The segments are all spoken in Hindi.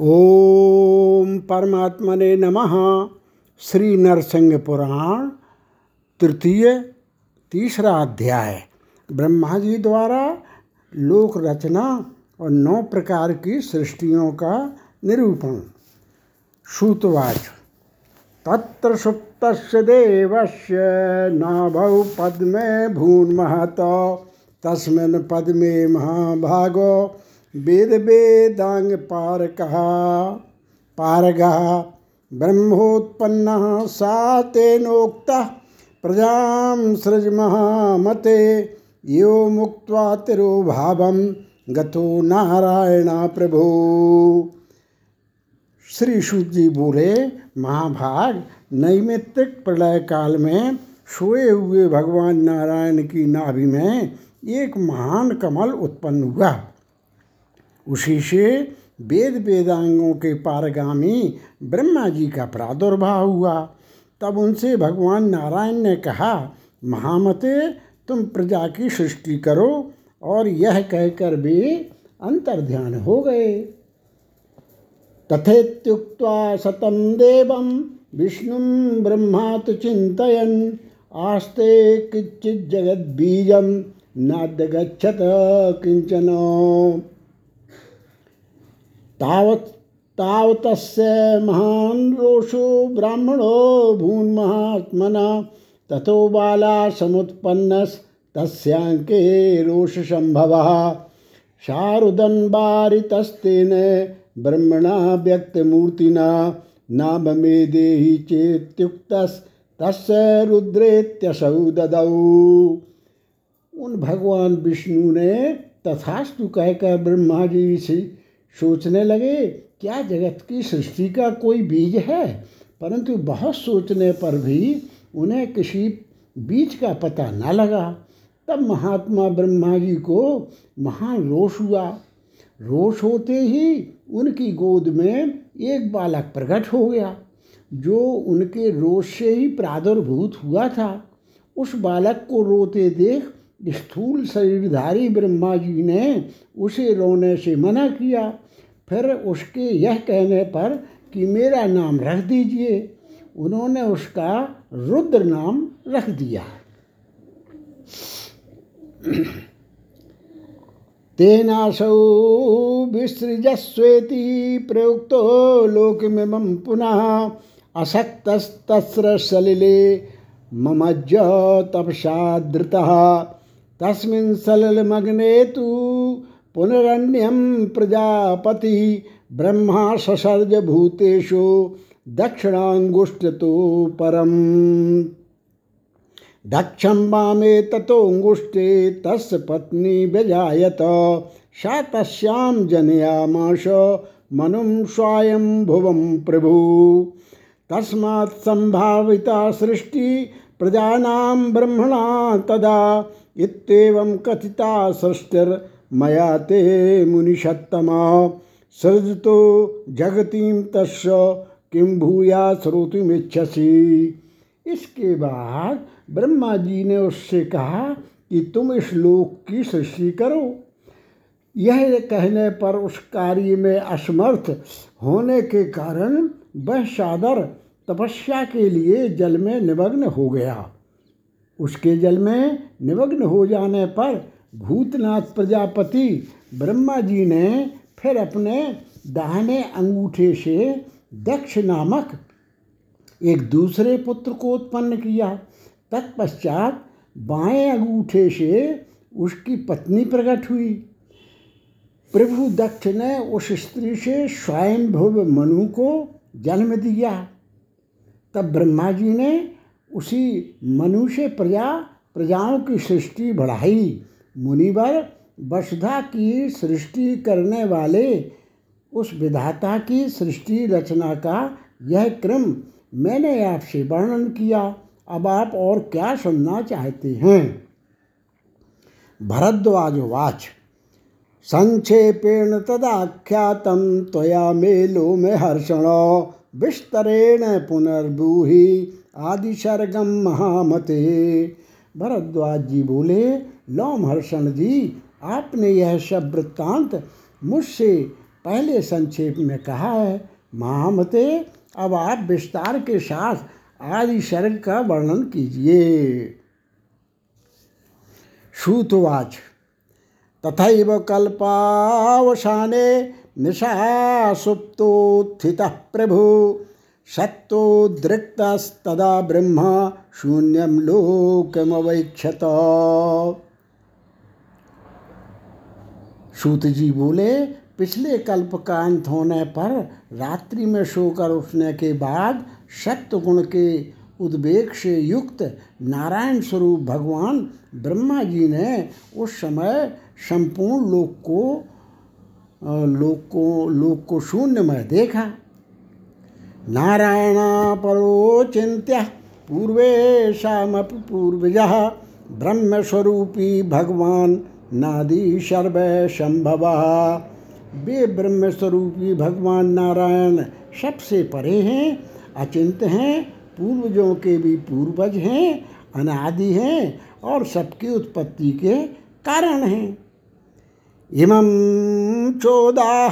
ओम परमात्मने नमः। श्री नरसिंह पुराण, तृतीय, तीसरा अध्याय। ब्रह्मा जी द्वारा लोक रचना और नौ प्रकार की सृष्टियों का निरूपण। श्रुतवाच। तत्र सुप्तस्य देवस्य नाभौ पद्मे भून्महत। तस्मिन् पद्मे महाभागो वेद वेदांग पारकः। पारगः ब्रह्मोत्पन्नः सा तेनोक्ता प्रजा सृज महामते यो मुक्त्वा तिरोभावं गतो नारायणा प्रभो। श्री शुद्ध जी बोले, महाभाग, नैमित्तिक प्रलय काल में सोए हुए भगवान नारायण की नाभि में एक महान कमल उत्पन्न हुआ। उसी से वेद वेदांगों के पारगामी ब्रह्मा जी का प्रादुर्भाव हुआ। तब उनसे भगवान नारायण ने कहा, महामते, तुम प्रजा की सृष्टि करो और यह कहकर भी अंतर्ध्यान हो गए। तथेत्युक्त्वा शतं देवं विष्णुं ब्रह्मात् चिन्तयन्। आस्ते किञ्चिज्जगद्बीजं नाद्यगच्छत किंचन। तावत् तावतस्य महान् रोषो ब्राह्मणो भून्महात्मना, ततो बाला समुत्पन्नस्तस्याङ्के रोषसम्भवः। शारुदन्बारितस्तेन ब्रह्मणा व्यक्तमूर्तिना नाम मे देहि चेत्युक्तस्तस्य रुद्रेत्यसौ ददौ। उन भगवान विष्णु ने तथास्तु कहकर ब्रह्मा जी से सोचने लगे, क्या जगत की सृष्टि का कोई बीज है? परंतु बहुत सोचने पर भी उन्हें किसी बीज का पता न लगा। तब महात्मा ब्रह्मा जी को महान रोष हुआ। रोष होते ही उनकी गोद में एक बालक प्रकट हो गया, जो उनके रोष से ही प्रादुर्भूत हुआ था। उस बालक को रोते देख स्थूल शरीरधारी ब्रह्मा जी ने उसे रोने से मना किया। फिर उसके यह कहने पर कि मेरा नाम रख दीजिए। उन्होंने उसका रुद्र नाम रख दिया। तेनासौ विसृजस्वेति प्रयुक्तो लोकमिमं पुनः असक्तस्तस्र सलिले ममज्ज तपसादृतः तस्मिन् सलिलमग्ने तु पुनरन्यं प्रजापति ब्रह्मा ससर्ज भूतेषु दक्षिणाङ्गुष्ठतो परम्। दक्षं वामे ततोऽङ्गुष्ठे तस्य पत्नी व्यजायत। सा तस्यां जनयामाश स्वायं स्वायम्भुवं प्रभु। तस्मात् संभाविता सृष्टि, प्रजानां ब्रह्मणा तदा, इत्येवं कथिता सृष्टिर्मया ते मुनिषत्तमा। सृजतो जगतीं तस्य किम भूया श्रोतुमिच्छसि। इसके बाद ब्रह्मा जी ने उससे कहा कि तुम इस लोक की सृष्टि करो। यह कहने पर उस कार्य में असमर्थ होने के कारण वह सादर तपस्या के लिए जल में निमग्न हो गया। उसके जल में निमग्न हो जाने पर भूतनाथ प्रजापति ब्रह्मा जी ने फिर अपने दाहिने अंगूठे से दक्ष नामक एक दूसरे पुत्र को उत्पन्न किया। तत्पश्चात बाएँ अंगूठे से उसकी पत्नी प्रकट हुई। प्रभु दक्ष ने उस स्त्री से स्वयंभुव मनु को जन्म दिया। तब ब्रह्मा जी ने उसी मनु से प्रजा, प्रजाओं की सृष्टि बढ़ाई। मुनिवर वसुधा की सृष्टि करने वाले, उस विधाता की सृष्टि रचना का यह क्रम मैंने आपसे वर्णन किया। अब आप और क्या सुनना चाहते हैं? भरद्वाज वाच संक्षेपेण तदाख्यातं त्वया मेलो में हर्षण, विस्तरेण पुनर्बूहि आदि सर्गम महामते। भरद्वाज जी बोले लोम हर्षण जी, आपने यह सब वृत्तांत मुझसे पहले संक्षेप में कहा है। महामते, अब आप विस्तार के साथ आदि सर्ग का वर्णन कीजिए। श्रुतवाच। तथा कल्पावसाने निशा सुप्तोत्थितः प्रभु सत्तोद्रिक्तस्तदा ब्रह्मा शून्यम लोकमवैक्षत। सूत जी बोले, पिछले कल्प का अंत होने पर रात्रि में सोकर उठने के बाद सत्य गुण के उद्वेग से युक्त नारायण स्वरूप भगवान ब्रह्मा जी ने उस समय संपूर्ण लोक को लोक को लोक को शून्य में देखा। नारायणा परो चिंत्य पूर्वेशामपि पूर्वज ब्रह्मस्वरूपी भगवान नादि सर्व संभव वे ब्रह्मस्वरूपी भगवान नारायण सबसे परे हैं, अचिंत हैं, पूर्वजों के भी पूर्वज हैं, अनादि हैं और सबकी उत्पत्ति के कारण हैं। इमं चोदाहरन्त्यत्र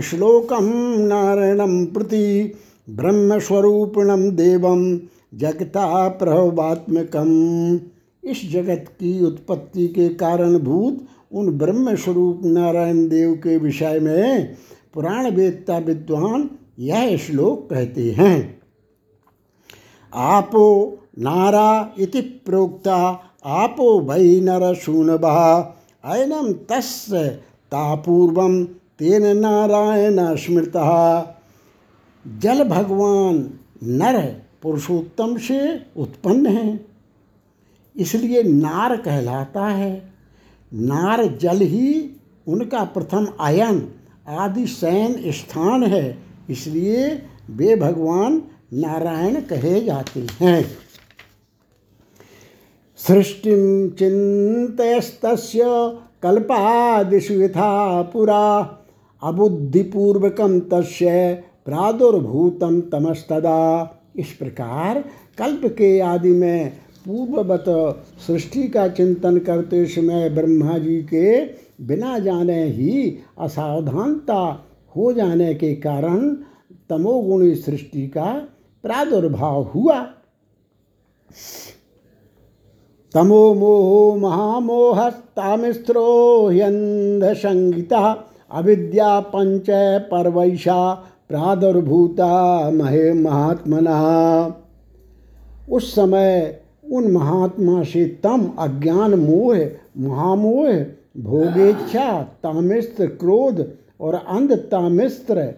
श्लोकं नारायणं प्रति ब्रह्मस्वरूपिणं देवं जगता प्रभावात्मकम इस जगत की उत्पत्ति के कारणभूत उन ब्रह्म स्वरूप नारायण देव के विषय में पुराण वेदता विद्वान यह श्लोक कहते हैं। आपो नारा इति प्रोक्ता, आपो वै नर शूनभा अयनम तस्य तापूर्व तेन नारायण स्मृत। जल भगवान नर पुरुषोत्तम से उत्पन्न है। इसलिए नार कहलाता है। नार जल ही उनका प्रथम आयन, आदि शयन स्थान है। इसलिए वे भगवान नारायण कहे जाते हैं। सृष्टि चिंतस्त कल्पादिषु यथा पुरा। अबुद्धिपूर्वक तस् प्रादुर्भूतम तमस्तदा। इस प्रकार कल्प के आदि में पूर्ववत सृष्टि का चिंतन करते समय ब्रह्मा जी के बिना जाने ही असावधानता हो जाने के कारण तमोगुणी सृष्टि का प्रादुर्भाव हुआ। तमो मोहो महामोहस्तामिस्त्रो ह्यंधसंगीता अविद्या पंच परवैशा प्रादुर्भूता महे महात्मना। उस समय उन महात्मा से तम अज्ञान मोह, महामोह, भोगेच्छा, तामिस्त्र क्रोध और अंध तामिस्त्र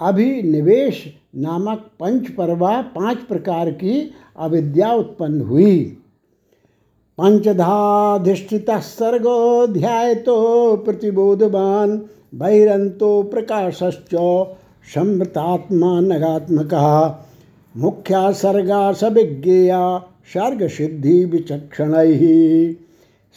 अभिनिवेश नामक पंच परवा पाँच प्रकार की अविद्या उत्पन्न हुई। पंचधाधिष्ठित सर्गोध्याय तो प्रतिबोधवान बहिरंतो प्रकाशश्च समृतात्मा नगात्मक। मुख्या सर्गा सविज्ञेया सर्ग सिद्धि विचक्षण ही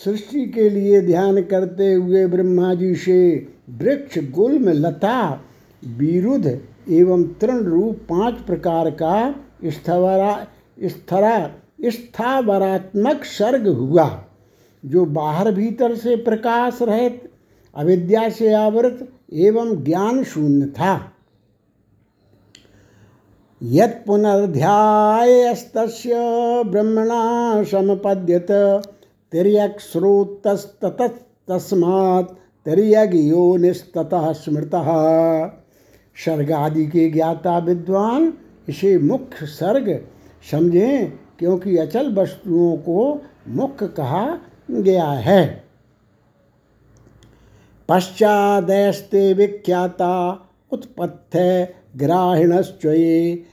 सृष्टि के लिए ध्यान करते हुए ब्रह्मा जी से वृक्ष, गुल्म, लता, विरुद्ध एवं तृण रूप पाँच प्रकार का स्थवरा, स्थरा, स्थावरात्मक सर्ग हुआ, जो बाहर भीतर से प्रकाश रहित, अविद्या से आवृत एवं ज्ञान शून्य था। यत पुनर्ध्यायस्त ब्रह्मणा समपद्यत, तिर्यक स्रोतस्तस्मात् तिर्यग योनिस्ततः स्मृत। सर्ग आदि के ज्ञाता विद्वान इसे मुख्य सर्ग समझें, क्योंकि अचल वस्तुओं को मुख्य कहा गया है। पश्चादस्ते विख्याता उत्पत्थ ग्राहिणश्चये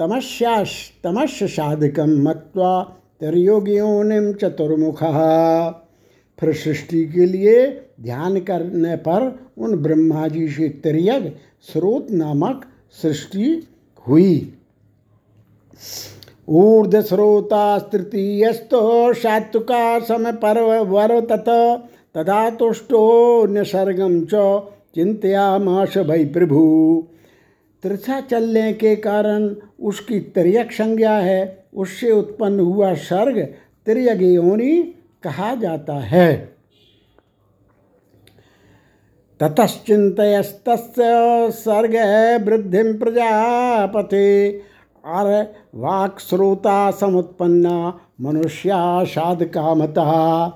तमस्या तमस्य साधकम मत्वा तिरयोगियोनिम चतुर्मुख। फिर सृष्टि के लिए ध्यान करने पर उन ब्रह्मा जी से तिरयग स्रोत नामक सृष्टि हुई। ऊर्ध्वस्रोतास्तृतीयस्तो सात्विका तत तदा तुष्टो निसर्गम च चिंतयामाश भई प्रभु। त्रिथा चलने के कारण उसकी तिरक संज्ञा है, उससे उत्पन्न हुआ सर्ग तिरयगयोनी कहा जाता है। ततश्चिंतस्त सर्ग वृद्धि प्रजापते। और वाक् श्रोता समुत्पन्ना मनुष्या साध कामता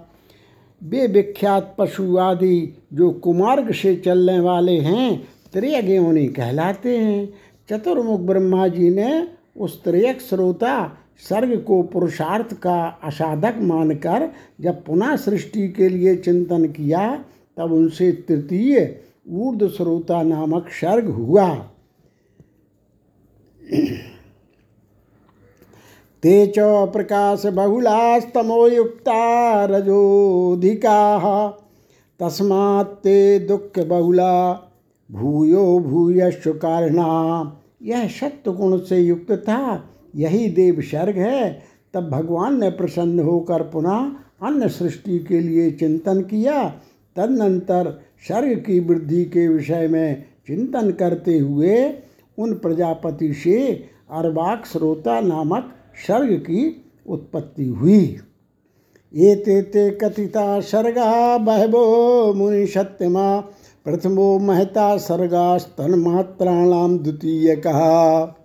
वे विख्यात पशु आदि जो कुमार्ग से चलने वाले हैं त्रियज्ञोनी कहलाते हैं। चतुर्मुख ब्रह्मा जी ने उस त्रियक श्रोता सर्ग को पुरुषार्थ का असाधक मानकर जब पुनः सृष्टि के लिए चिंतन किया, तब उनसे तृतीय ऊर्ध श्रोता नामक सर्ग हुआ। ते च युक्ता रजोधिका। तस्मात् ते दुख बहुला भूयो भूयश्च कारणा यह सत्य गुण से युक्त था। यही देव सर्ग है। तब भगवान ने प्रसन्न होकर पुनः अन्य सृष्टि के लिए चिंतन किया। तदनंतर सर्ग की वृद्धि के विषय में चिंतन करते हुए उन प्रजापति से अरबाक श्रोता नामक सर्ग की उत्पत्ति हुई। ये ते ते कथिता सर्गा बहवो मुनि सत्यमा प्रथमो महता सर्गास्तन मात्राणाम द्वितीय कहा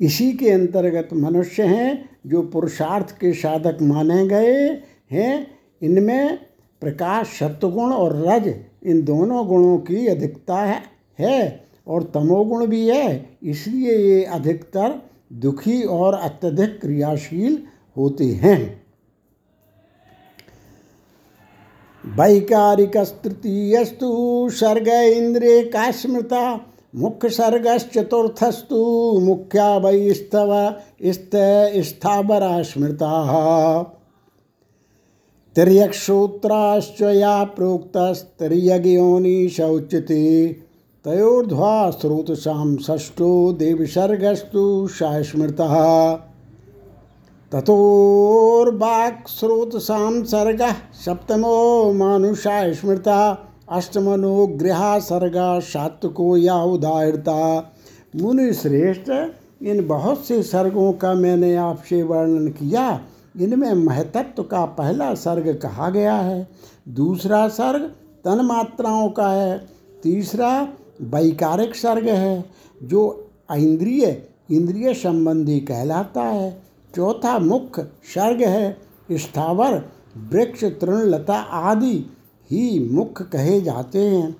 इसी के अंतर्गत मनुष्य हैं जो पुरुषार्थ के साधक माने गए हैं इनमें प्रकाश सत्वगुण और रज इन दोनों गुणों की अधिकता है, है और तमोगुण भी है इसलिए ये अधिकतर दुखी और अत्यधिक क्रियाशील होते हैं। वैकारिक तृतीयस्तु सर्ग इंद्रिय का स्मृता मुख्य सर्गश्चतुर्थस्तु मुख्या वै स्तव स्त स्थावरा स्मृता तिर्यक्षोत्राश्च या प्रोक्तस्तिर्यज्ञोनि शौच्यते तयोर्ध्वा स्रोतसां षष्ठो देवसर्गस्तु सा स्मृतः ततोर्वाक्स्रोतसां सर्गः सप्तमो मानुषा स्मृता अष्टमनोग्रह सर्गा सात्विको या उदाहरता मुनि श्रेष्ठ इन बहुत से सर्गों का मैंने आपसे वर्णन किया। इनमें महतत्व का पहला सर्ग कहा गया है, दूसरा सर्ग तन मात्राओं का है, तीसरा वैकारिक सर्ग है, जो इंद्रिय इंद्रिय संबंधी कहलाता है। चौथा मुख्य सर्ग है। स्थावर, वृक्ष, तृणलता आदि ही मुख्य कहे जाते हैं।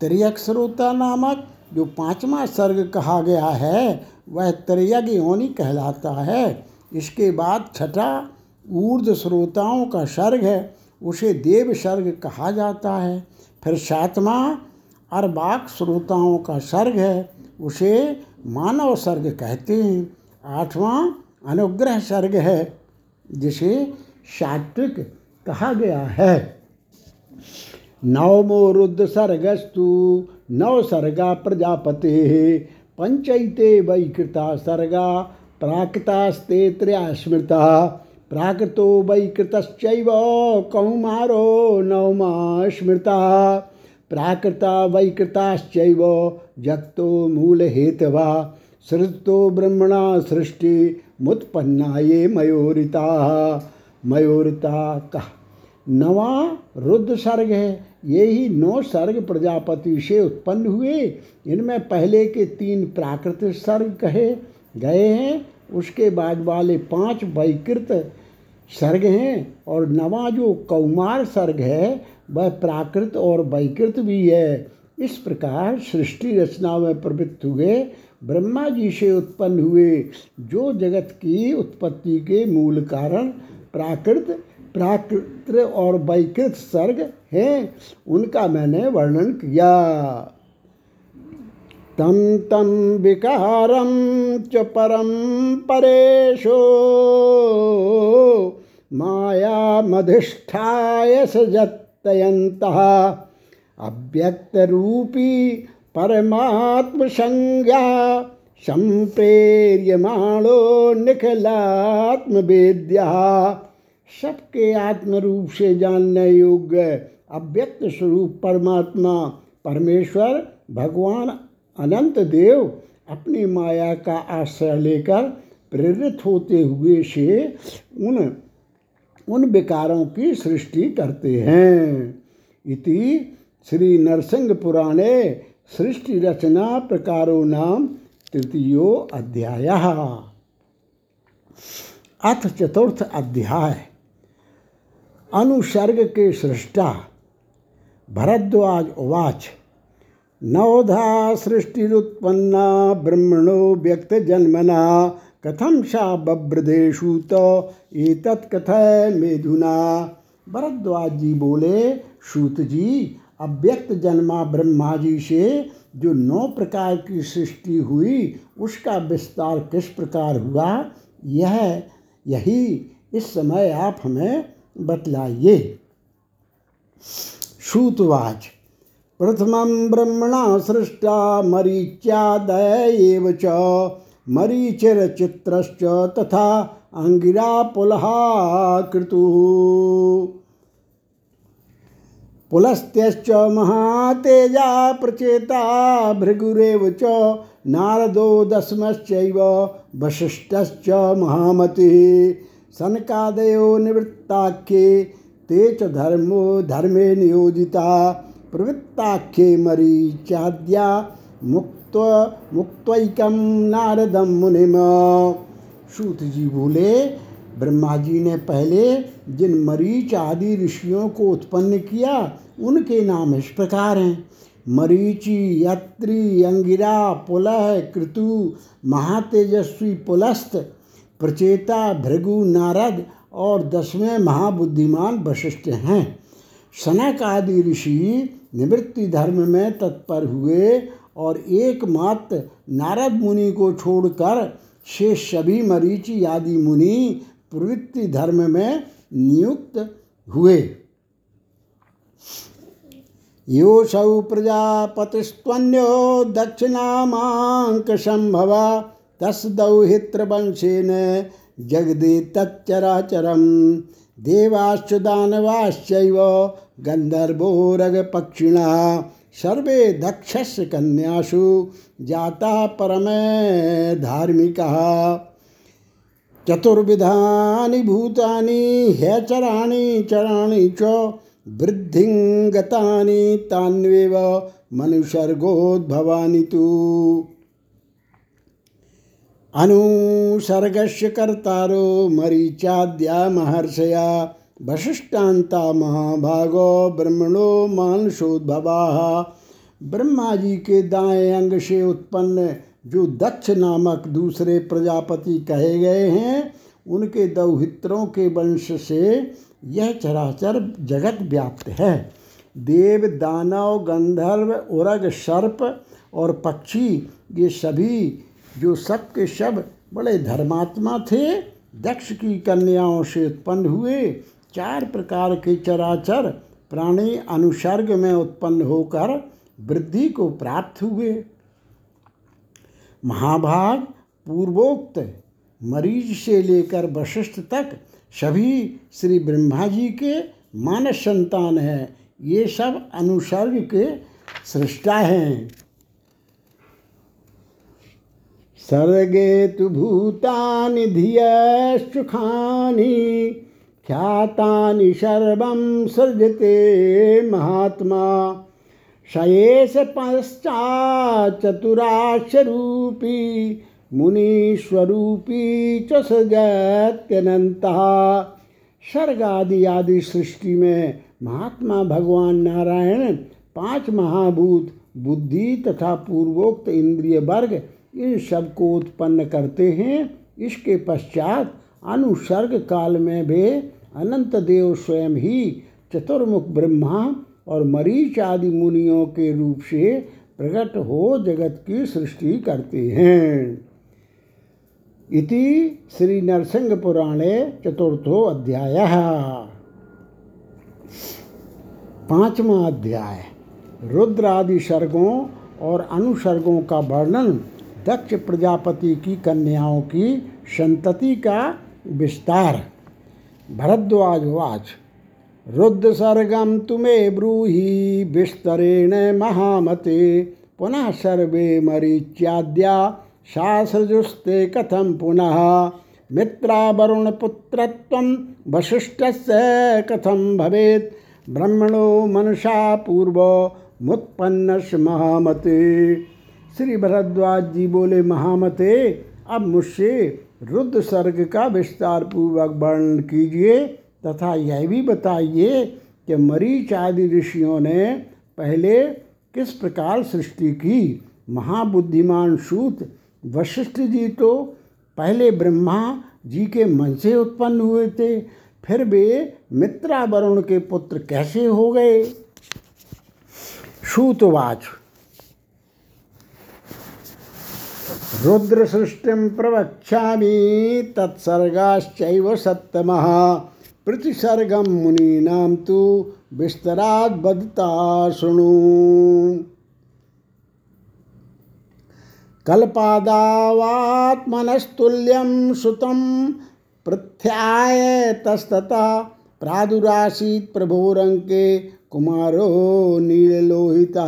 त्रियक्षरोता नामक जो पांचवा सर्ग कहा गया है, वह त्रियग योनि कहलाता है। इसके बाद छठा ऊर्ध श्रोताओं का सर्ग है, उसे देव सर्ग कहा जाता है। फिर सातवा अरबाक श्रोताओं का सर्ग है, उसे मानव सर्ग कहते हैं। आठवां अनुग्रह सर्ग है, जिसे सात्विक कहा गया है। नवमो रुद्र सर्गस्तु नव सर्गा प्रजापते, पंचैते वैकृता सर्गा प्राकृतास्ते त्रया स्मृता प्राकृतो वैकृतश्चैव कौमारो नवमा स्मृता प्राकृता वैकृताश्चैव जगतो मूलहेतवा, सृजतो ब्रह्मणा सृष्टि मुत्पन्ना ये मयूरिता मयूरिता कह। नवा रुद्र सर्ग है, ये ही नौ सर्ग प्रजापति से उत्पन्न हुए। इनमें पहले के तीन प्राकृतिक सर्ग कहे गए हैं, उसके बाद वाले पाँच वैकृत सर्ग हैं, और नवा जो कौमार सर्ग है, वह प्राकृत और वैकृत भी है। इस प्रकार सृष्टि रचना में प्रवृत्त हुए ब्रह्मा जी से उत्पन्न हुए जो जगत की उत्पत्ति के मूल कारण प्राकृत प्राकृत और वैकृत सर्ग हैं, उनका मैंने वर्णन किया। तम तम विकारम च परम परेशो। माया मधिष्ठाय सजतयंत अव्यक्त रूपी परमात्म संज्ञा संप्रेर्यमाणो निखिलात्म वेद्या सबके आत्म रूप से जानने योग्य अव्यक्त स्वरूप परमात्मा, परमेश्वर, भगवान, अनंत देव अपनी माया का आश्रय लेकर प्रेरित होते हुए से उन उन विकारों की सृष्टि करते हैं। इति श्री नरसिंह पुराणे सृष्टि रचना प्रकारो नाम तृतीयो अध्याय। अथ चतुर्थ अध्याय। अनुसर्ग के सृष्टा, भरद्वाज उवाच। नवधा सृष्टिरुत्पन्ना, ब्रह्मणो व्यक्त जन्मना कथम सा बभ्रदेशु तो एतत् कथय मेधुना। भरद्वाज जी बोले सूत जी अव्यक्त जन्मा ब्रह्मा जी से जो नौ प्रकार की सृष्टि हुई, उसका विस्तार किस प्रकार हुआ, यह, यही इस समय आप हमें बतलाइए। सूतवाच प्रथमं ब्रह्मणा सृष्टा मरीच्यादय च मरीचिरचित्रश्च तथा अंगिरा पुलहा कृतु। पुलस्त्यश्च महातेजा प्रचेता भृगुरेव च नारदो दशमश्चैव वसिष्ठश्च महामतिः। सनकादयो निवृत्ताख्ये ते च धर्मो धर्मे नियोजिता। प्रवृत्ताख्ये मरीचाद्या मुक्त मुक्तैकम नारदम मुनिम। सूत जी बोले ब्रह्मा जी ने पहले जिन मरीच आदि ऋषियों को उत्पन्न किया, उनके नाम इस प्रकार हैं। मरीचि, यत्री अंगिरा पुलह, कृतु, महातेजस्वी, पुलस्त, प्रचेता, भृगु, नारद और दसवें महाबुद्धिमान वशिष्ठ हैं। सनक आदि ऋषि निवृत्ति धर्म में तत्पर हुए और एकमात्र नारद मुनि को छोड़कर शेष सभी मरीचि आदि मुनि प्रवृत्ति धर्म में नियुक्त हुए। योऽसौ प्रजापतिस्त्वन्यो दक्षिणामाङ्क सम्भवा तस्दौहित्रवंशेन जगदे तच्चराचरं देवाश्च दानवाश्चैव गन्धर्वोरगपक्षिणः। सर्वे दक्षस्य कन्यासु जाता परमे धार्मिकः। चतुर्विधानि भूतानि, ह्यचराणि, चराणि च वृद्धिं गतानि, तान्वेव मनुसर्गोद्भवानि तु। अनुसर्गस्य कर्तारो मरीचाद्या महर्षया वशिष्ठान्ता महाभागो ब्रह्मणो मानसोद्भवा ब्रह्मा जी के दाएँ अंग से उत्पन्न जो दक्ष नामक दूसरे प्रजापति कहे गए हैं, उनके दौहित्रों के वंश से यह चराचर जगत व्याप्त है। देव, दानव, गंधर्व, उरग, सर्प और पक्षी, ये सभी जो सब के सब बड़े धर्मात्मा थे, दक्ष की कन्याओं से उत्पन्न हुए, चार प्रकार के चराचर प्राणी अनुसर्ग में उत्पन्न होकर वृद्धि को प्राप्त हुए। महाभाग पूर्वोक्त मरीज़ से लेकर वशिष्ठ तक सभी श्री ब्रह्मा जी के मानस संतान हैं। ये सब अनुसर्ग के सृष्टा हैं। सर्गे तु भूतानि धियश्चुखानि, ख्यातानि सर्वं सृजते महात्मा। शयेश पश्चाचतुराशरूपी मुनीस्वरूपी च सजत्यनंता सर्ग आदि आदि सृष्टि में महात्मा भगवान नारायण, पाँच महाभूत, बुद्धि तथा पूर्वोक्त इंद्रिय वर्ग, इन सबको उत्पन्न करते हैं। इसके पश्चात अनुसर्ग काल में वे अनंत देव स्वयं ही चतुर्मुख ब्रह्मा और मरीच आदि मुनियों के रूप से प्रकट हो जगत की सृष्टि करते हैं। इति श्री नरसिंह पुराणे चतुर्थो अध्याय। पांचवा अध्याय। रुद्र आदि सर्गों और अनुसर्गों का वर्णन दक्ष प्रजापति की कन्याओं की संतति का विस्तार। भरद्वाज वाच। रुद्र सर्गम तुम्हें ब्रूहि विस्तरेण महामते। पुनः सर्वे मरीच्याद्या शास्त्रजुस्ते कथम पुनः? मित्रावरुणपुत्रत्वं वसिष्ठस्य कथं भवेत्? ब्रह्मणो मनसा पूर्व मुत्पन्न महामते। श्री भरद्वाज जी बोले, महामते, अब मुझसे रुद्र सर्ग का विस्तार पूर्वक वर्णन कीजिए। तथा यह भी बताइए कि मरीच आदि ऋषियों ने पहले किस प्रकार सृष्टि की? महाबुद्धिमान सूत, वशिष्ठ जी तो पहले ब्रह्मा जी के मन से उत्पन्न हुए थे, फिर वे मित्रा वरुण के पुत्र कैसे हो गए? सूतवाच। रुद्र सृष्टि प्रवक्षा तत्सर्गाश्चैव सत्तमः प्रतिसर्गम मुनीनाम तो विस्तराद बदता शुणु कल्पादावात्मनस्तुल्यं सुतं प्रथ्याय तस्तता प्रादुरासीत प्रभोरंके कुमारो नीलोहिता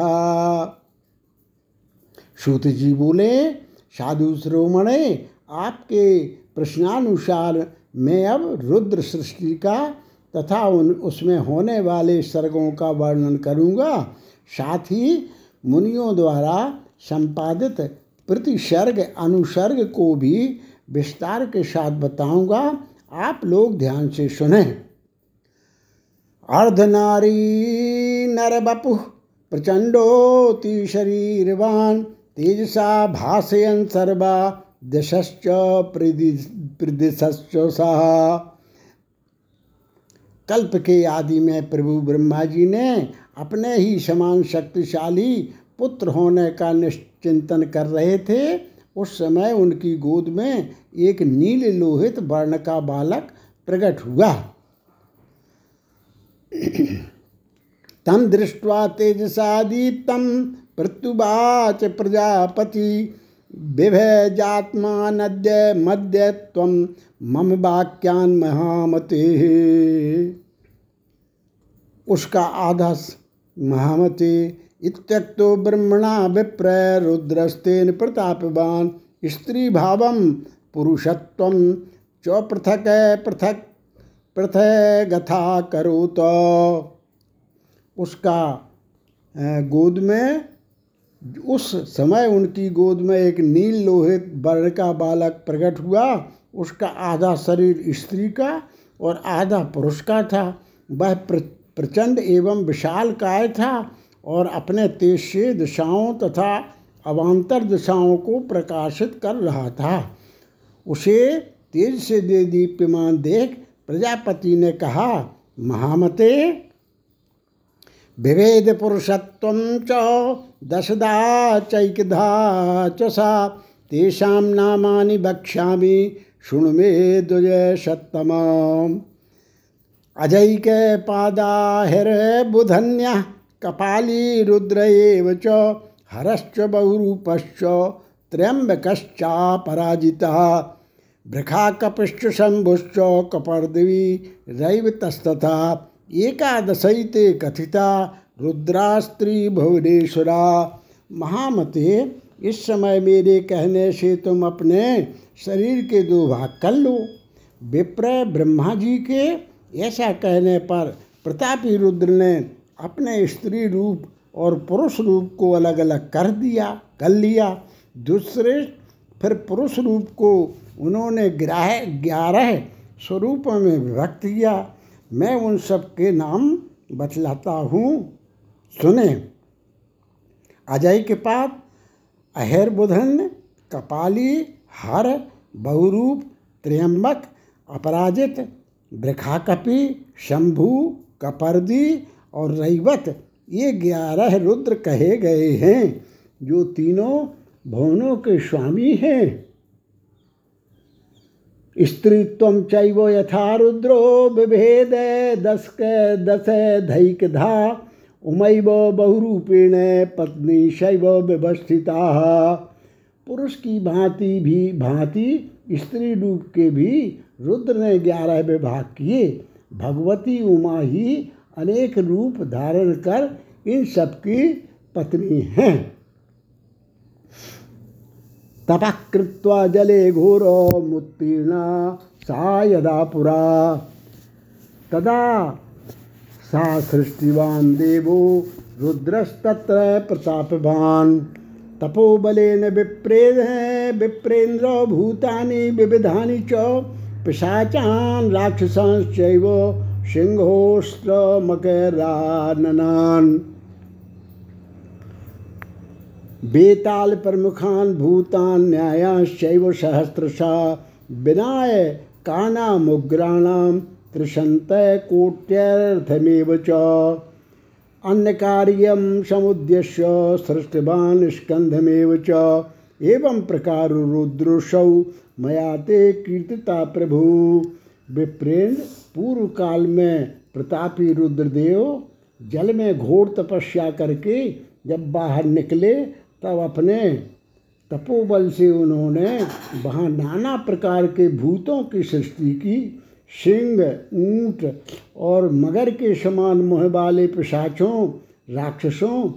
सूत जी बोले, साधु श्रोमणे, आपके प्रश्नानुसार मैं अब रुद्र सृष्टि का तथा उन, उसमें होने वाले सर्गों का वर्णन करूँगा। साथ ही मुनियों द्वारा संपादित प्रतिसर्ग, अनुसर्ग को भी विस्तार के साथ बताऊँगा। आप लोग ध्यान से सुने। अर्धनारी नर बपु प्रचंडोति शरीरवान, तेजसा भाषयन सर्वा दशश्च प्रदिशश्च सह कल्प के आदि में प्रभु ब्रह्मा जी ने अपने ही समान शक्तिशाली पुत्र होने का निश्चिंतन कर रहे थे। उस समय उनकी गोद में एक नील लोहित वर्ण का बालक प्रकट हुआ। तम दृष्टवा तेजसादीप्तम प्रत्युवाच प्रजापति। बिभजात्मानद्य मध्य तम मम वाक्यान महामते। उसका आधा महामते, इत्यक्तो ब्रह्मणा विप्र रुद्रस्तेन प्रतापवान। स्त्री भाव पुरुषत्व च पृथक पृथक पृथक गथा करो तो उसका गोद में उस समय उनकी गोद में एक नील लोहित वर्ण का बालक प्रकट हुआ। उसका आधा शरीर स्त्री का और आधा पुरुष का था। वह प्रचंड एवं विशाल काय था और अपने तेज से दिशाओं तथा अवान्तर दिशाओं को प्रकाशित कर रहा था। उसे तेज से दे दीप्यमान देख प्रजापति ने कहा, महामते विभेद पुरुषत्व च दशदा चैकधा च सा। तेषां नामानि वक्ष्यामि शुणु मे द्वय सत्तम अजैक पादाहिर्बुधन्यः कपाली रुद्र एव च, हरश्च बहुरूपश्च, त्र्यम्बकश्चापराजितः। वृखा कपिश्च शम्भुश्च कपर्दिवी रैव तस्तथा एकादशैते कथिता, रुद्रास्त्री भुवनेश्वरा। महामते, इस समय मेरे कहने से तुम अपने शरीर के दो भाग कर लो। विप्र ब्रह्मा जी के ऐसा कहने पर प्रतापी रुद्र ने अपने स्त्री रूप और पुरुष रूप को अलग अलग कर दिया, कर लिया। दूसरे, फिर पुरुष रूप को उन्होंने ग्राह ग्यारह स्वरूपों में विभक्त किया। मैं उन सब के नाम बतलाता हूँ। सुने। अजय के पास अहिर्बुधन कपाली, हर, बहुरूप, त्र्यंबक, अपराजित वृखाकपि शंभु, कपर्दी और रैवत, ये ग्यारह रुद्र कहे गए हैं, जो तीनों भवनों के स्वामी हैं। स्त्रीत्व चैव यथा रुद्रो दस के दस धा उमैव बहुरूपेण पत्नी शैव व्यवस्थिता पुरुष की भांति भी भांति, स्त्री रूप के भी रुद्र ने ग्यारह विभाग किए। भगवती उमा ही अनेक रूप धारण कर इन सबकी पत्नी हैं। तपः कृत्वा जले घोरमुत्तीर्णा सा यदा पुरा। तदा सा सृष्टिवान् देवो रुद्रस्तत्र प्रतापवान् तपोबलेन विप्रेद विप्रेन्द्र भूतानि विविधानि च। पिशाचान् राक्षसांश्चैव सिंहोष्ट्रमकराननान् बेताल प्रमुखान् भूतान् न्यायांश्चैव सहस्रशा विनाय कानामुग्राणां त्रिशन्तः कोट्यर्थमेव च। अन्यकार्यं समुद्देश्य सृष्टवान् स्कन्धमेव च। एवं प्रकार रुद्रसौ मया ते कीर्तिता प्रभु। विप्रेण पूर्व काल में प्रतापी रुद्रदेव जल में घोर तपस्या करके जब बाहर निकले तब अपने तपोबल से उन्होंने वहाँ नाना प्रकार के भूतों की सृष्टि की। सिंह, ऊँट और मगर के समान मुँह वाले पिशाचों, राक्षसों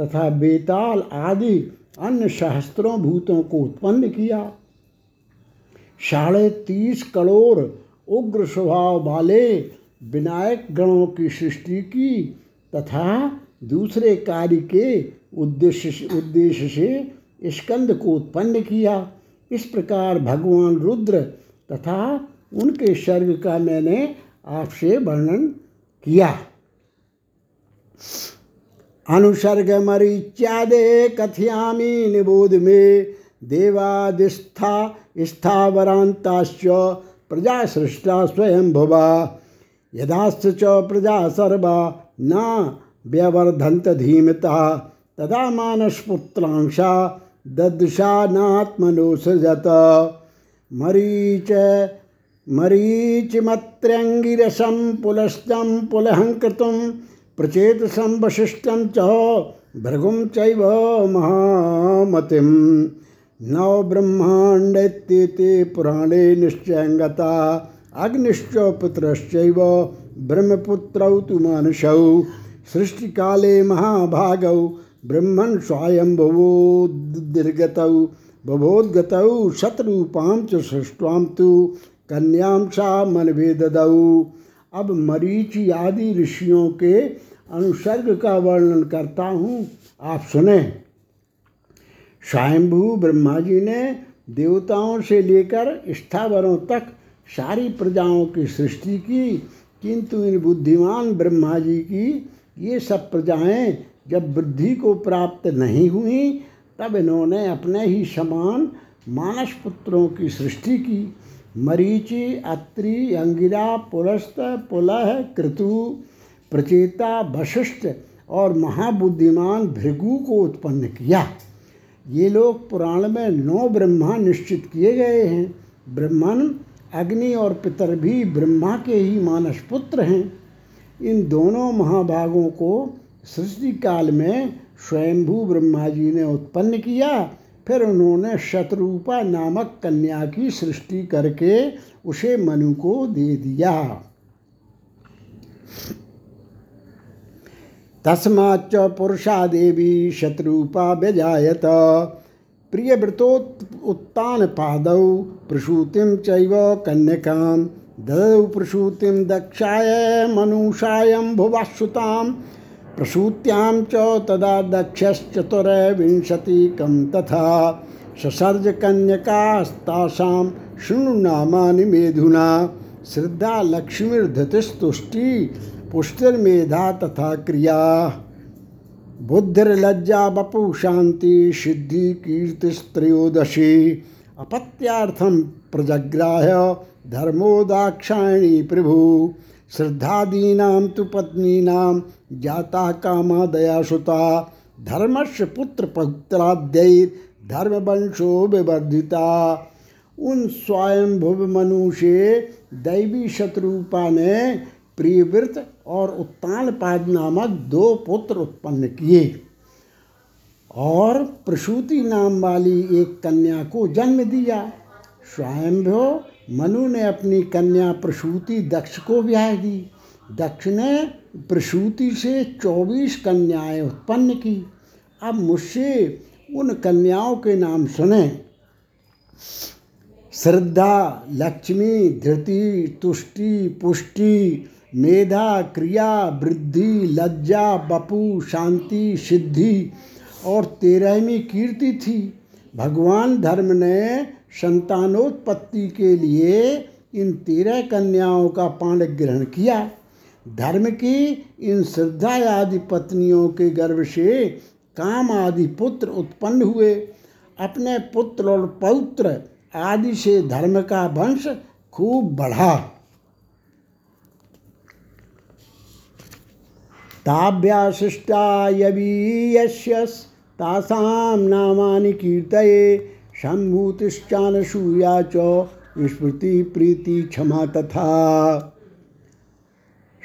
तथा बेताल आदि अन्य सहस्त्रों भूतों को उत्पन्न किया। साढ़े तीस करोड़ उग्र स्वभाव वाले विनायक गणों की सृष्टि की तथा दूसरे कार्य के उद्देश्य उद्देश्य से स्कंद को उत्पन्न किया। इस प्रकार भगवान रुद्र तथा उनके सर्ग का मैंने आपसे वर्णन किया। अनुसर्ग मरीच्यादे कथयामी निबोध में देवादिस्था स्थावरांताश्च प्रजा सृष्टा स्वयं भुवा यदाश्च प्रजा सर्वा न व्यवर्धंत धीमता। तदा मानसपुत्रांशा ददृशा सृजत मरीच, मरीचिमत्र्यङ्गिरसं पुलस्तं पुलहङ्कृतं प्रचेतसं वसिष्ठं च भृगुं चैव महामतिं नव ब्रह्माण्डेत्येते पुराणे निश्चयं गता अग्निश्च पुत्रश्चैव ब्रह्मपुत्रौ तु मानुषौ। सृष्टिकाले महाभागौ ब्रह्मन् स्वायम्भुवो निर्गतौ बभोद्गतौ, शत्रुपां च सृष्ट्वां तु कन्याम सा मन दऊ अब मरीचि आदि ऋषियों के अनुसर्ग का वर्णन करता हूँ, आप सुने। स्वयंभू ब्रह्मा जी ने देवताओं से लेकर स्थावरों तक सारी प्रजाओं की सृष्टि की, किंतु इन बुद्धिमान ब्रह्मा जी की ये सब प्रजाएँ जब बुद्धि को प्राप्त नहीं हुई, तब इन्होंने अपने ही समान मानस पुत्रों की सृष्टि की। मरीचि, अत्रि, अंगिरा पुलस्त पुलह, कृतु, प्रचेता, वशिष्ठ और महाबुद्धिमान भृगु को उत्पन्न किया। ये लोग पुराण में नौ ब्रह्मा निश्चित किए गए हैं। ब्रह्मन, अग्नि और पितर भी ब्रह्मा के ही मानस पुत्र हैं। इन दोनों महाभागों को सृष्टि काल में स्वयंभू ब्रह्मा जी ने उत्पन्न किया, फिर उन्होंने शत्रुपा नामक कन्या की सृष्टि करके उसे मनु को दे दिया। तस्माच्च पुरुषा देवी शत्रुपा व्यजायत प्रियव्रतोत् उत्तान पादौ प्रसूतिं चैव कन्यकां, ददौ प्रसूतिं दक्षाय मनुषायं भुवाश्रुतां प्रसूत्यां च तदा दक्षश्चतुर्विंशतिकं तथा ससर्ज कन्यकास्तासां शृणुनामानि मेधुना, श्रद्धा लक्ष्मीर्धतिस्तुष्टि, पुष्टिर्मेधा तथा क्रिया। बुद्धिर्लज्जा बपु शांति सिद्धि कीर्तिस्त्रयोदशी अपत्यार्थम प्रजग्राह्य धर्मो दाक्षायणी प्रभु। श्रद्धादीनां तु पत्नीनां जाता कामा दयासुता धर्मस्य पुत्र पुत्राद्य धर्म वंशो विवर्धिता। उन स्वयंभुव मनु से दैवी शत्रुपा ने प्रियवृत और उत्तानपाद नामक दो पुत्र उत्पन्न किए। और प्रसूति नाम वाली एक कन्या को जन्म दिया। स्वयंभो मनु ने अपनी कन्या प्रसूति दक्ष को ब्याह दी। दक्ष ने प्रसूति से चौबीस कन्याएँ उत्पन्न की। अब मुझसे उन कन्याओं के नाम सुने। श्रद्धा, लक्ष्मी, धृति, तुष्टि, पुष्टि, मेधा, क्रिया, वृद्धि, लज्जा, बपु, शांति, सिद्धि और तेरहवीं कीर्ति थी। भगवान धर्म ने संतानोत्पत्ति के लिए इन तेरह कन्याओं का पाण ग्रहण किया। धर्म की इन श्रद्धा आदि पत्नियों के गर्भ से काम आदि पुत्र उत्पन्न हुए। अपने पुत्र और पौत्र आदि से धर्म का वंश खूब बढ़ा। ताभ्याशिष्टा यवीयस्य तासां नामानि कीर्तये। सम्भूतिश्चानसूया च स्मृति प्रीति क्षमा तथा।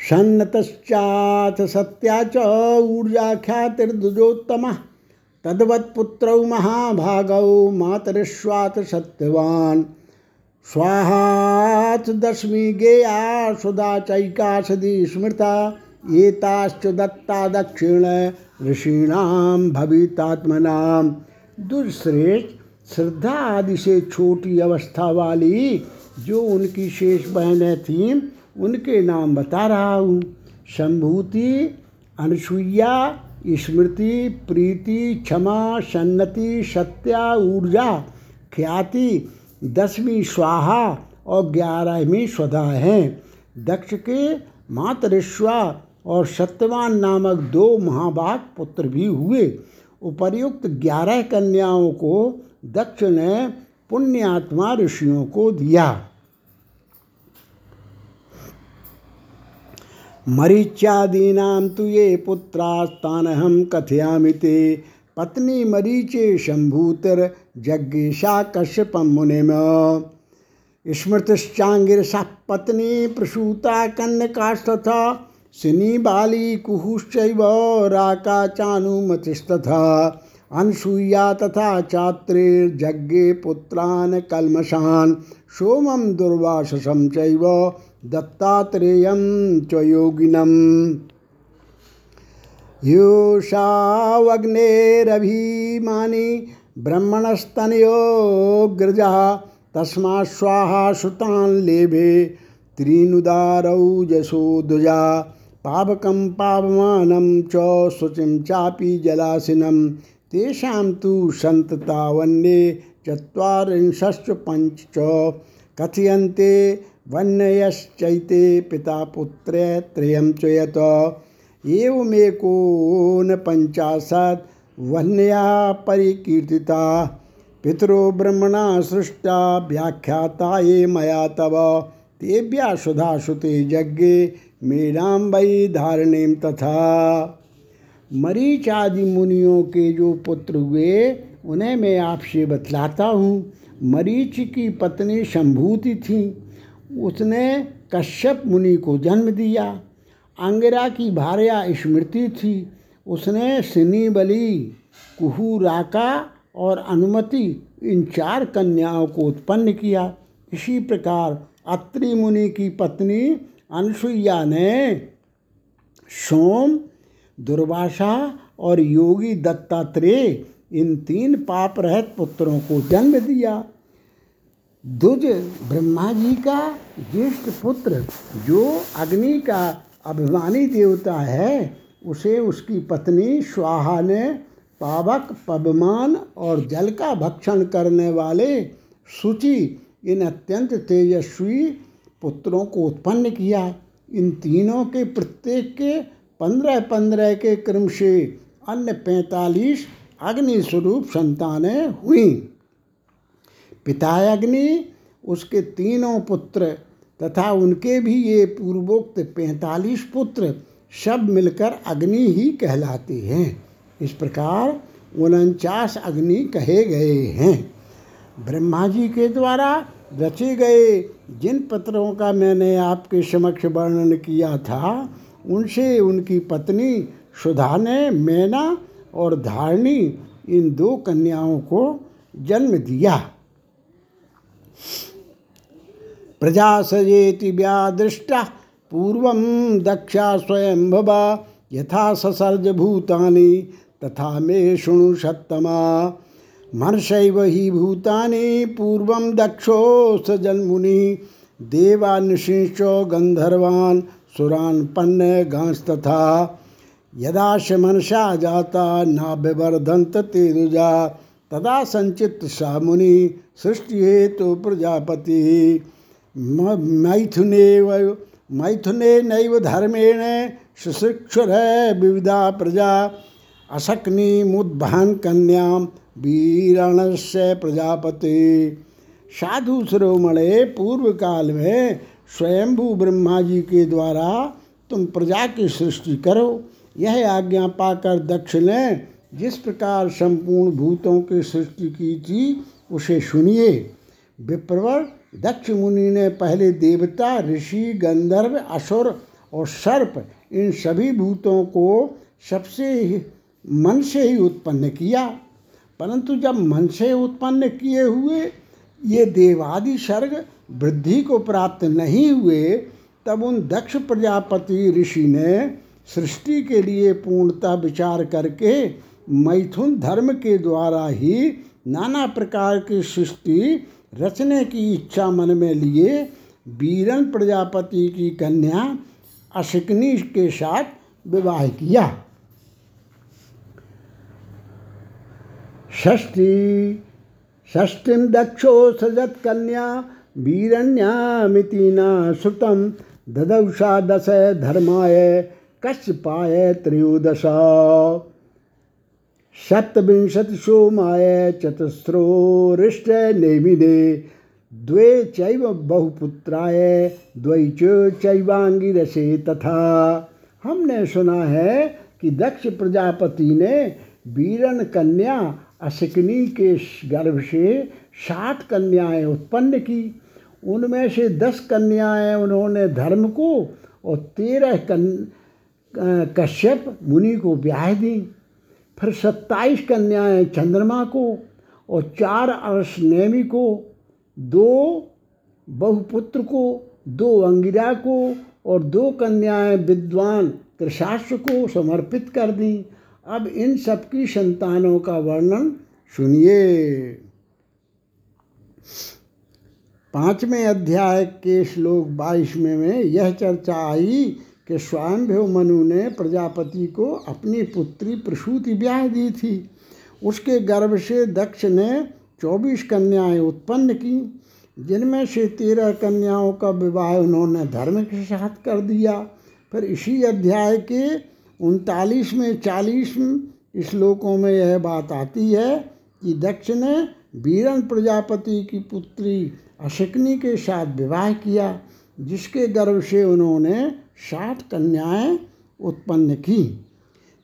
सन्नतश्चाथ सत्या च, ऊर्जा ख्यातिर्दुजोत्तमः तद्वत्पुत्रौ महाभागौ मातरिश्वात सत्यवान्। स्वाहात् दशमी गेया, सुधा चैकाशदी स्मृता, एताश्च दत्ता दक्षिण ऋषीणाम भवितात्मनाम दुष्श्रेष्ठ श्रद्धा आदि से छोटी अवस्था वाली जो उनकी शेष बहनें थीं, उनके नाम बता रहा हूँ। संभूति अनुसुईया स्मृति, प्रीति, क्षमा, सन्नति, सत्या, ऊर्जा, ख्याति, दसवीं स्वाहा और ग्यारहवीं स्वधा हैं। दक्ष के मातरिश्वा और सत्यवान नामक दो महाभाग पुत्र भी हुए। उपर्युक्त ग्यारह कन्याओं को दक्ष ने पुण्यात्मा ऋषियों को दिया। मरीच्यादीनां तो ये पुत्रास्तानहं कथयामि ते। पत्नी मरीचे शम्भूतिर्जज्ञेशा कश्यपं मुनिम। स्मृतिश्चाङ्गिरसः पत्नी प्रसूता कन्यकास्तथा सिनी बाली कुहुश्चैव राका चानुमतिस्तथा। अनसूया तथा चात्रेर्जज्ञे पुत्रान् कल्मषान् सोमं दुर्वाससं चैव दत्तात्रेयं च योगिनम्। योषावग्नेरभिमानी ब्रह्मणस्तनयोऽग्रजः तस्मात् स्वाहा सुतान् लेभे त्रीनुदारौ जसो दुजा पावकं पावमानं च शुचिं चापि जलासिनं तेषां तु सन्ततावन्ये चत्वारिंशश्च पञ्च च कथयन्ते वन्यश्चैते पिता पुत्रे त्रयं च यत। एवमेकोनपञ्चाशत् वन्या परिकीर्तिता। पितरो ब्रह्मणा सृष्टा व्याख्याता ये मया तव। तेभ्या सुधा सुते यज्ञे वही धारणेम तथा। मरीच आदि मुनियों के जो पुत्र हुए, उन्हें मैं आपसे बतलाता हूँ। मरीच की पत्नी शंभूति थी। उसने कश्यप मुनि को जन्म दिया। अंगिरा की भार्या स्मृति थी। उसने सिनी बली कुहू राका और अनुमति, इन चार कन्याओं को उत्पन्न किया। इसी प्रकार अत्रि मुनि की पत्नी अनसुईया ने सोम दुर्वासा और योगी दत्तात्रेय इन तीन पाप रहित पुत्रों को जन्म दिया। दुज ब्रह्मा जी का ज्येष्ठ पुत्र, जो अग्नि का अभिमानी देवता है, उसे उसकी पत्नी स्वाहा ने पावक पवमान और जल का भक्षण करने वाले सूचि, इन अत्यंत तेजस्वी पुत्रों को उत्पन्न किया। इन तीनों के प्रत्येक के पंद्रह पंद्रह के क्रम से अन्य पैंतालीस अग्नि स्वरूप संतानें हुई। पिता अग्नि, उसके तीनों पुत्र तथा उनके भी ये पूर्वोक्त पैंतालीस पुत्र सब मिलकर अग्नि ही कहलाते हैं। इस प्रकार उनचास अग्नि कहे गए हैं। ब्रह्मा जी के द्वारा रचे गए जिन पत्रों का मैंने आपके समक्ष वर्णन किया था उनसे उनकी पत्नी सुधा ने मैना और धारणी इन दो कन्याओं को जन्म दिया। प्रजा सजेति व्यादृष्टा, पूर्व दक्षा स्वयं भवा यथा ससर्ज भूतानि तथा मे शृणु सत्तमा मनसैव हि भूतानि, पूर्वं दक्षो सजन्मुनि देवानुशिंशो गन्धर्वान् सुरान् पन्नगांस्तथा यदा मनसा जाता न विवर्धन्त ते तदा संचित सा मुनि सृष्टि हेतु प्रजापति मैथुने मैथुने नैव धर्मेण सुशिक्षुर विविधा प्रजा अशक्नि मुद्भान कन्याम वीरणस्य प्रजापति। साधु शिरोमणे पूर्व काल में स्वयंभू ब्रह्मा जी के द्वारा तुम प्रजा की सृष्टि करो। यह आज्ञा पाकर दक्ष ने जिस प्रकार संपूर्ण भूतों की सृष्टि की थी, उसे सुनिए। विप्रवर दक्ष मुनि ने पहले देवता, ऋषि, गंधर्व, असुर और सर्प, इन सभी भूतों को सबसे मन से ही उत्पन्न किया। परंतु जब मन से उत्पन्न किए हुए ये देवादि सर्ग वृद्धि को प्राप्त नहीं हुए, तब उन दक्ष प्रजापति ऋषि ने सृष्टि के लिए पूर्णता विचार करके मैथुन धर्म के द्वारा ही नाना प्रकार की सृष्टि रचने की इच्छा मन में लिए बीरन प्रजापति की कन्या अशिकनी के साथ विवाह किया। षष्ठी, षष्ठीं दक्षो सजत कन्या वीरण्यामिति न श्रुतं ददौषा दश धर्माय कश्यपाय त्रयोदश। सप्तविंशति सोमाय चतुस्रो रिष्ट नेमिदे, द्वे चैव बहुपुत्राय, द्वै चैवांगिरसे तथा। हमने सुना है कि दक्ष प्रजापति ने वीरन कन्या अशिकनी के गर्भ से साठ कन्याएँ उत्पन्न की। उनमें से दस कन्याएँ उन्होंने धर्म को और तेरह कन कश्यप मुनि को ब्याह दी। फिर सत्ताईस कन्याएँ चंद्रमा को और चार अर्श नेमी को, दो बहुपुत्र को, दो अंगिरा को और दो कन्याएँ विद्वान कृषाश्व को समर्पित कर दी। अब इन सबकी संतानों का वर्णन सुनिए। पाँचवें अध्याय के श्लोक बाईसवें में यह चर्चा आई कि स्वयंभव मनु ने प्रजापति को अपनी पुत्री प्रसूति ब्याह दी थी। उसके गर्भ से दक्ष ने चौबीस कन्याएँ उत्पन्न की, जिनमें से तेरह कन्याओं का विवाह उन्होंने धर्म के साथ कर दिया। फिर इसी अध्याय के उनतालीस में चालीस श्लोकों में यह बात आती है कि दक्ष ने वीरन प्रजापति की पुत्री अशिकनी के साथ विवाह किया, जिसके गर्भ से उन्होंने साठ कन्याएँ उत्पन्न की,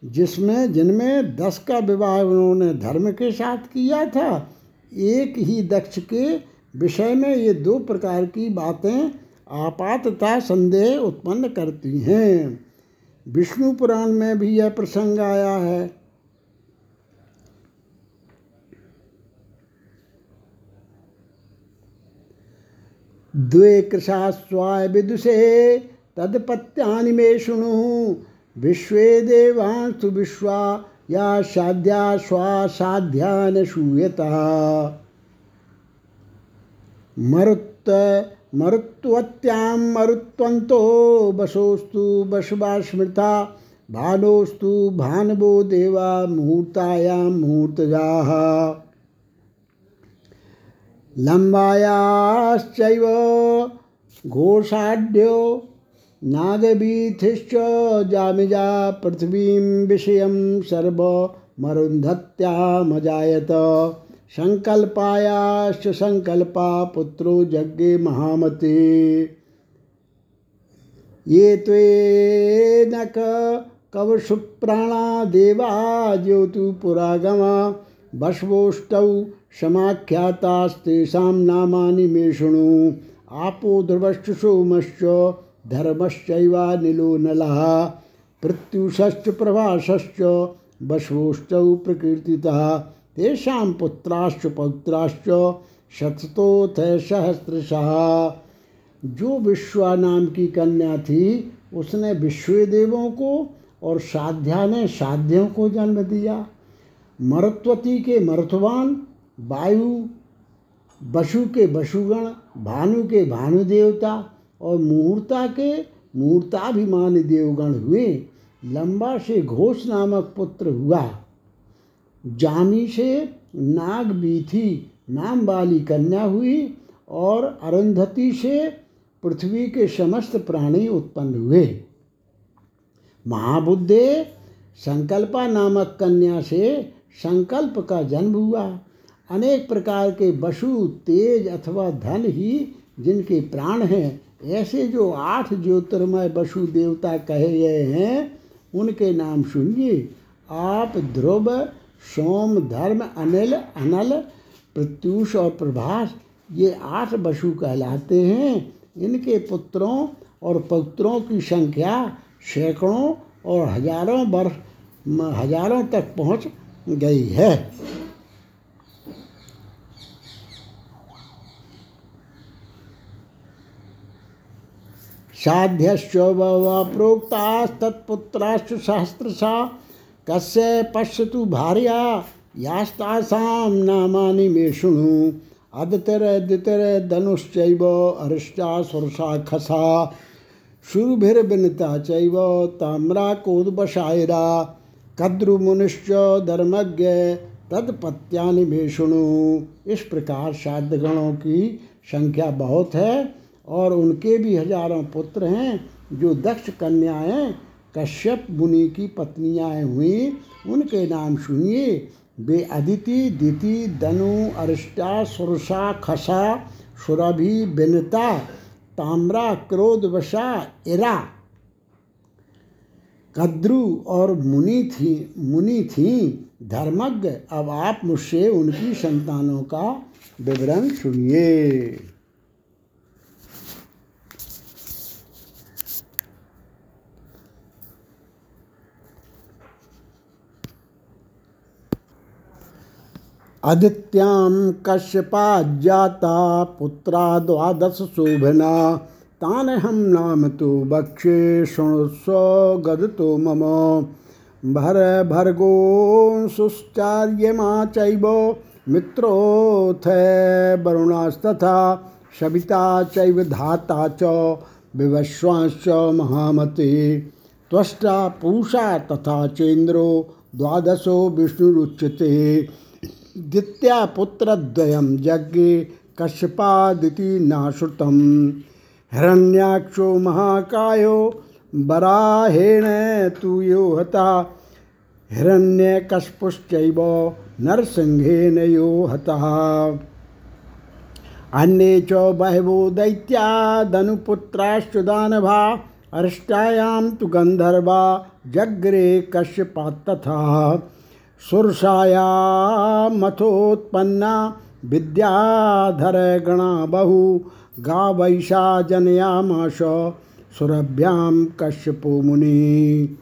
जिसमें, जिनमें दस का विवाह उन्होंने धर्म के साथ किया था, एक ही दक्ष के विषय में ये दो प्रकार की बातें आपातता संदेह उत्पन्न करती हैं। विष्णु पुराण में भी यह प्रसंग आया है। द्वे कृषा स्वाय विदुषे तदपत्यानि मे शुणु। विश्वे देवांसु विश्वा, या साध्या स्वा साध्या न शूयता मरुत मरुत्वत्यां मरुत्वन्तो, बसोस्तु बसवा स्मृता भानोस्तु भानवो देवा मुहूर्तायां मुहूर्तजाः। लम्बायाश्चैव घोषाढ्यो नागवीथिश्च जामिजा पृथ्वीं विषयं सर्वमरुन्धत्यामजायत। संकल्पायाश्च संकल्पा पुत्रो जज्ञे महामते। ये त्वेनक कवशुप्राणा देवा ज्योतु पुरागमा बश्वोष्टौ समाख्यातास्तेषां नामानि मे आपो ध्रुवश्च सोमश्च धर्मश्चैवानिलो नलः पृत्युषश्च प्रभासश्च बश्वोष्टौ प्रकीर्तितः। तेषां पुत्राश्च पौत्राश्च शततोथ सहस्रशः। जो विश्वा नाम की कन्या थी, उसने विश्व देवों को और साध्या ने साध्यों को जन्म दिया। मरुत्वती के मरुतवान वायु वसु के वसुगण भानु के भानु देवता और मुहूर्ता के मुहूर्ताभिमानी देवगण हुए। लंबा से घोष नामक पुत्र हुआ। जामी से नाग बीथी नाम वाली कन्या हुई और अरुंधति से पृथ्वी के समस्त प्राणी उत्पन्न हुए। महाबुद्धे संकल्पा नामक कन्या से संकल्प का जन्म हुआ। अनेक प्रकार के वसु तेज अथवा धन ही जिनके प्राण हैं, ऐसे जो आठ ज्योतिर्मय वसु देवता कहे गए हैं, उनके नाम सुनिए। आप ध्रुव, सोम, धर्म, अनिल, अनल, प्रत्युष और प्रभास, ये आठ वसु कहलाते हैं। इनके पुत्रों और पुत्रों की संख्या सैकड़ों और हज़ारों वर्ष हज़ारों तक पहुँच गई है। साध्यश्च बहवः प्रोक्तास्तत्पुत्राश्च सहस्रशा कस्य पश्यतु भार्या, यास्तासां नामानि मे शृणु। अदितिरदितिरधनुश्चैव अरिष्टा सुरसा खसा शुरुभिर्विनता चैव, ताम्रा कोदबशायरा कद्रुमुनिश्च धर्मज्ञ तदपत्यानि मे शृणु। इस प्रकार साध्यगणों की संख्या बहुत है। और उनके भी हज़ारों पुत्र हैं, जो दक्ष कन्याएँ कश्यप मुनि की पत्नियाँ हुई। उनके नाम सुनिए। वे अदिति, दिति, दनु, अरिष्टा, सुरसा, खसा, सुरभि, बिनता, ताम्रा, क्रोधवशा, इरा। कद्रु और मुनि थी मुनि थी। धर्मज्ञ। अब आप मुझसे उनकी संतानों का विवरण सुनिए। आदित्यां कश्यपाज्जाता पुत्रा द्वादश शोभना तान हम नाम तो बक्षे शृणुस्व गदतो मम। भर भर्गो सुश्चार्यमा चैव मित्रोऽथ वरुणास्तथा सविता चैव धाता च, विवश्वाश्च महामते। त्वष्टा पूषा तथा चेन्द्रो द्वादशो विष्णुरुच्यते। दित्यापुत्रद्वयं यज्ञे कश्यपादिति नाश्रुतं हिरण्याक्षो महाकायो वराहेण तु यो हता हिरण्यकश्पुश्चैव नरसिंहेन यो हतः अन्ये च बहवो दैत्यादनुपुत्राश्च दानभा अरिष्टायां तु गन्धर्वा जग्रे कश्यपात् तथा सुरसायामथोत्पन्ना विद्याधरगणा बहु गावैषा जनयामाश सुरभ्याम कश्यपो मुनि।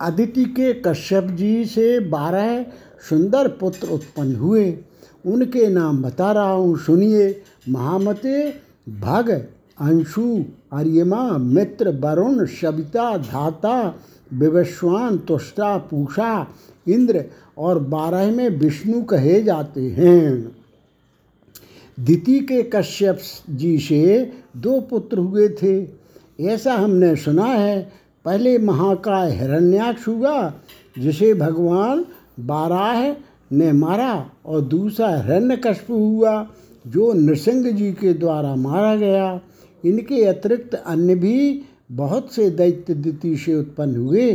अदिति के कश्यप जी से बारह सुंदर पुत्र उत्पन्न हुए। उनके नाम बता रहा हूँ, सुनिए महामते भग अंशु अर्यमा मित्र, वरुण, सविता, धाता, विवस्वान, तुष्टा, पूषा, इंद्र और बारह में विष्णु कहे जाते हैं। दिति के कश्यप जी से दो पुत्र हुए थे। ऐसा हमने सुना है। पहले महाकाय हिरण्याक्ष हुआ, जिसे भगवान बाराह ने मारा और दूसरा हिरण्यकश्यप हुआ, जो नृसिंह जी के द्वारा मारा गया। इनके अतिरिक्त अन्य भी बहुत से दैत्य दिति से उत्पन्न हुए।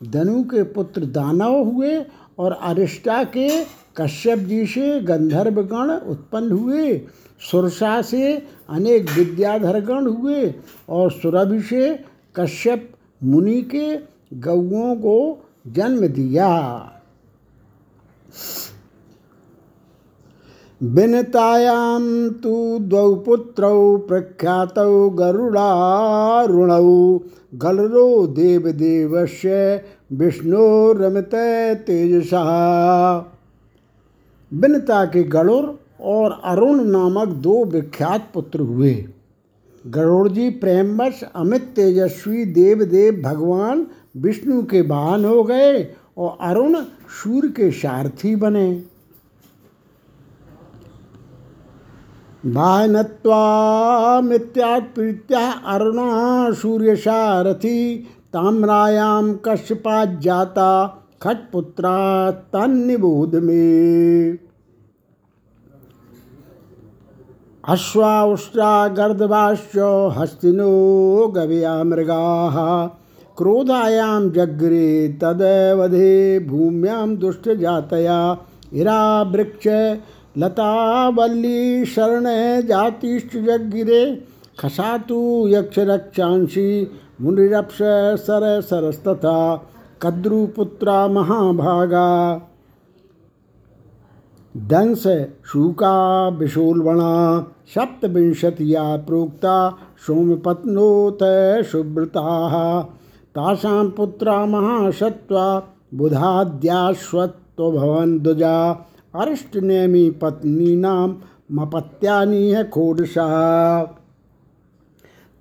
धनु के पुत्र दानव हुए और अरिष्टा के कश्यप जी से गंधर्वगण उत्पन्न हुए। सुरसा से अनेक विद्याधरगण हुए और सुरभि से कश्यप मुनि के गौओं को जन्म दिया। विनतायां तु द्वौ पुत्रौ प्रख्यातौ गरुडारुणौ। गलरो देवदेवस्य विष्णुरमित तेजसा। बिनता के गरुड़ और अरुण नामक दो विख्यात पुत्र हुए। गरुड़ जी प्रेमवश, अमित तेजस्वी देवदेव भगवान विष्णु के वाहन हो गए और अरुण सूर्य के सारथी बने। भानत्वामित्यात्प्रीत्या अरुणा सूर्यसारथी ताम्रायां खटपुत्रा तन्निबोध में अश्वाउष्ट्रा गर्दभाश्च हस्तिनो गवया मृगाः क्रोधायां जग्रे तदवधे भूम्यां दुष्टजातया इरा वृक्ष लतावल्ली शरण जातिश्च जगिरे खसातु यक्षरक्षांसि मुनिरप्स सर सरस्तथा कद्रुपुत्रा महाभागा। दंश शूका विशोलवणा सप्तविंशतिया प्रोक्ता सोमपत्नोत सुव्रताः तासां पुत्रा महासत्त्वा बुधाद्याश्वत्वभवन् द्विजा। अरिष्टनेमी पत्नीनां मपत्यानी है खोडशा।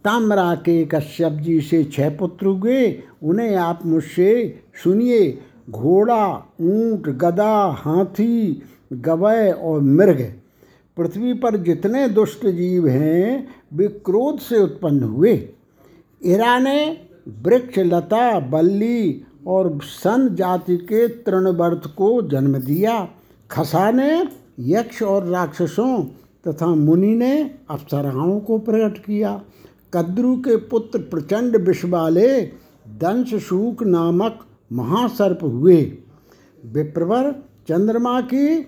ताम्रा के कश्यप जी से छह पुत्र हुए, उन्हें आप मुझसे सुनिए। घोड़ा, ऊँट गदा हाथी गवय और मृग। पृथ्वी पर जितने दुष्ट जीव हैं, वे क्रोध से उत्पन्न हुए। इरा ने वृक्ष, लता, बल्ली और सन जाति के तृणवर्त को जन्म दिया। खसा ने यक्ष और राक्षसों तथा मुनि ने अप्सराओं को प्रकट किया। कद्रु के पुत्र प्रचंड विष वाले दंश नामक महासर्प हुए। विप्रवर चंद्रमा की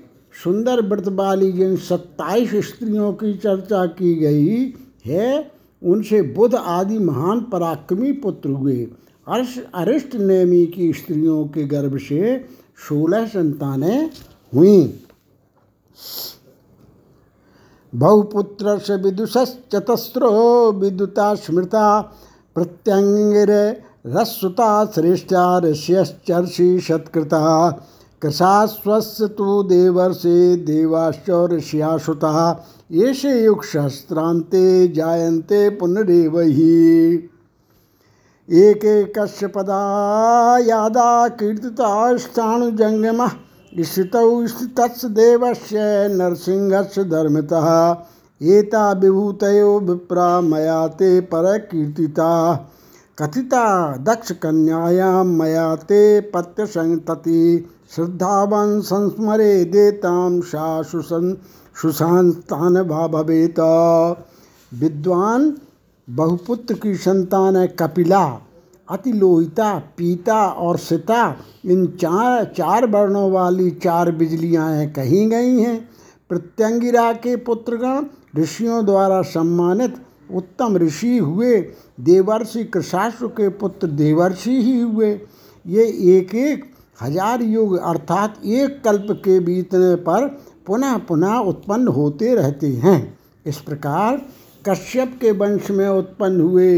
सुंदर व्रत वाली जिन सत्ताईस स्त्रियों की चर्चा की गई है, उनसे बुध आदि महान पराक्रमी पुत्र हुए। अर्श अरिष्ट नेमी की स्त्रियों के गर्भ से सोलह संतानें हुई बहुपुत्र से विदुषश्चतस्रो विदुता स्मृता प्रत्यंगिर रसुता श्रेष्ठा ऋष्यश्चर्षि सत्कृता कृशास्वस्य तो देवर्षे देवाश्च ऋष्याश्रुता येषे युगसहस्रान्ते जायन्ते पुनरेव हि एकैकस्य पदा यादा कीर्तिताष्टाणुजङ्गमः स्थितौ स्थितस्य देवस्य नरसिंहस्य धर्मतः। एता विभूतयो विप्रा मया ते परकीर्तिता। कथिता दक्ष कन्यायां मया ते पत्यसंतति। श्रद्धावान संस्मरे देताम सा सुसन सुशांतान भवेत। विद्वान बहुपुत्र की संतान है कपिला। अतिलोहिता पीता और सिता, इन चार चार वर्णों वाली चार बिजलियाँ कही गई हैं। प्रत्यंगिरा के पुत्रगण ऋषियों द्वारा सम्मानित उत्तम ऋषि हुए। देवर्षि कृषाश्व के पुत्र देवर्षि ही हुए। ये एक एक हज़ार युग, अर्थात एक कल्प के बीतने पर पुनः पुनः उत्पन्न होते रहते हैं। इस प्रकार कश्यप के वंश में उत्पन्न हुए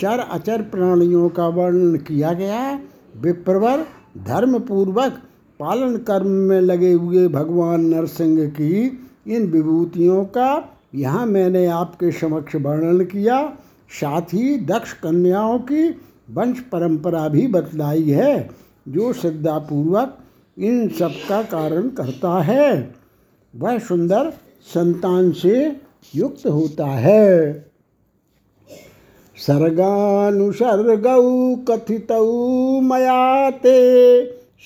चर अचर प्राणियों का वर्णन किया गया। है विप्रवर धर्मपूर्वक पालन कर्म में लगे हुए भगवान नरसिंह की इन विभूतियों का यहाँ मैंने आपके समक्ष वर्णन किया। साथ ही दक्ष कन्याओं की वंश परंपरा भी बतलाई है, जो श्रद्धापूर्वक इन सब का कारण करता है। वह सुंदर संतान से युक्त होता है। सर्गानुसर्गौ कथितौ मया ते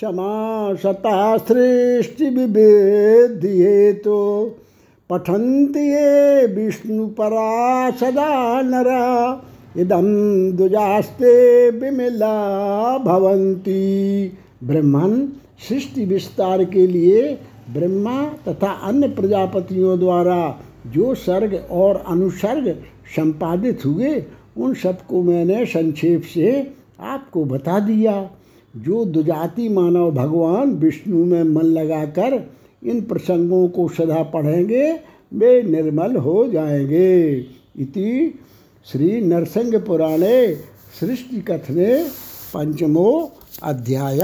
समासता सृष्टि विभेद्ये तो पठन्ति ये विष्णुपरा सदा नरा। दुजास्ते विमिला भवंती ब्रह्मन सृष्टि विस्तार के लिए ब्रह्मा तथा अन्य प्रजापतियों द्वारा जो सर्ग और अनुसर्ग संपादित हुए उन सबको मैंने संक्षेप से आपको बता दिया। जो दुजाति मानव भगवान विष्णु में मन लगाकर इन प्रसंगों को सदा पढ़ेंगे, वे निर्मल हो जाएँगे। इति श्री नरसिंह पुराणे सृष्टि कथने पंचमो अध्याय।